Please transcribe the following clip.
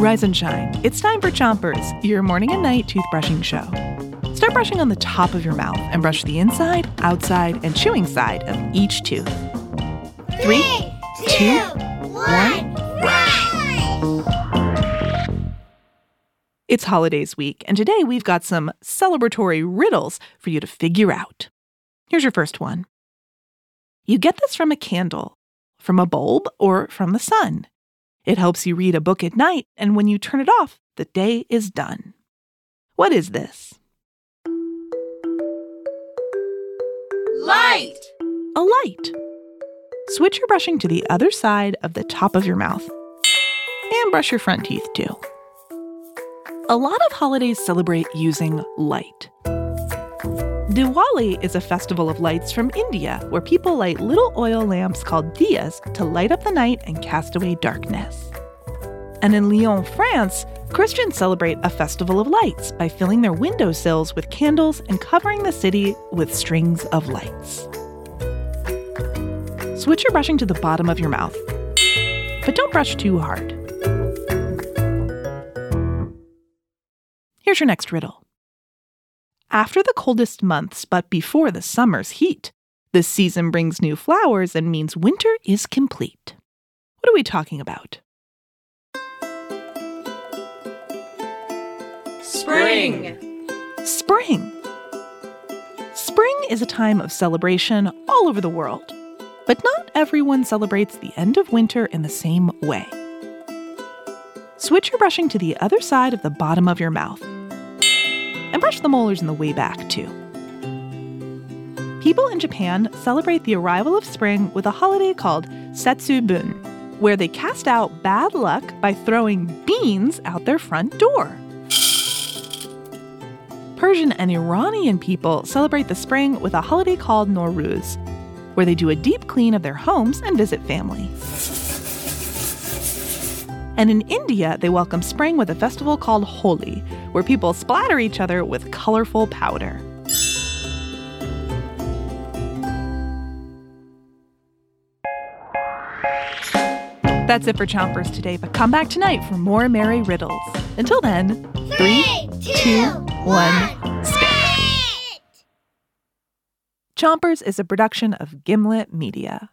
Rise and shine. It's time for Chompers, your morning and night toothbrushing show. Start brushing on the top of your mouth and brush the inside, outside, and chewing side of each tooth. Three, two, one, It's holidays week, and today we've got some celebratory riddles for you to figure out. Here's your first one. You get this from a candle, from a bulb, or from the sun. It helps you read a book at night, and when you turn it off, the day is done. What is this? Light! A light. Switch your brushing to the other side of the top of your mouth. And brush your front teeth too. A lot of holidays celebrate using light. Diwali is a festival of lights from India where people light little oil lamps called diyas to light up the night and cast away darkness. And in Lyon, France, Christians celebrate a festival of lights by filling their windowsills with candles and covering the city with strings of lights. Switch your brushing to the bottom of your mouth, but don't brush too hard. Here's your next riddle. After the coldest months, but before the summer's heat, this season brings new flowers and means winter is complete. What are we talking about? Spring! Spring. Spring is a time of celebration all over the world, but not everyone celebrates the end of winter in the same way. Switch your brushing to the other side of the bottom of your mouth and brush the molars in the way back, too. People in Japan celebrate the arrival of spring with a holiday called Setsubun, where they cast out bad luck by throwing beans out their front door. Persian and Iranian people celebrate the spring with a holiday called Nowruz, where they do a deep clean of their homes and visit family. And in India, they welcome spring with a festival called Holi, where people splatter each other with colorful powder. That's it for Chompers today, but come back tonight for more merry riddles. Until then, three, two, one, spit! Chompers is a production of Gimlet Media.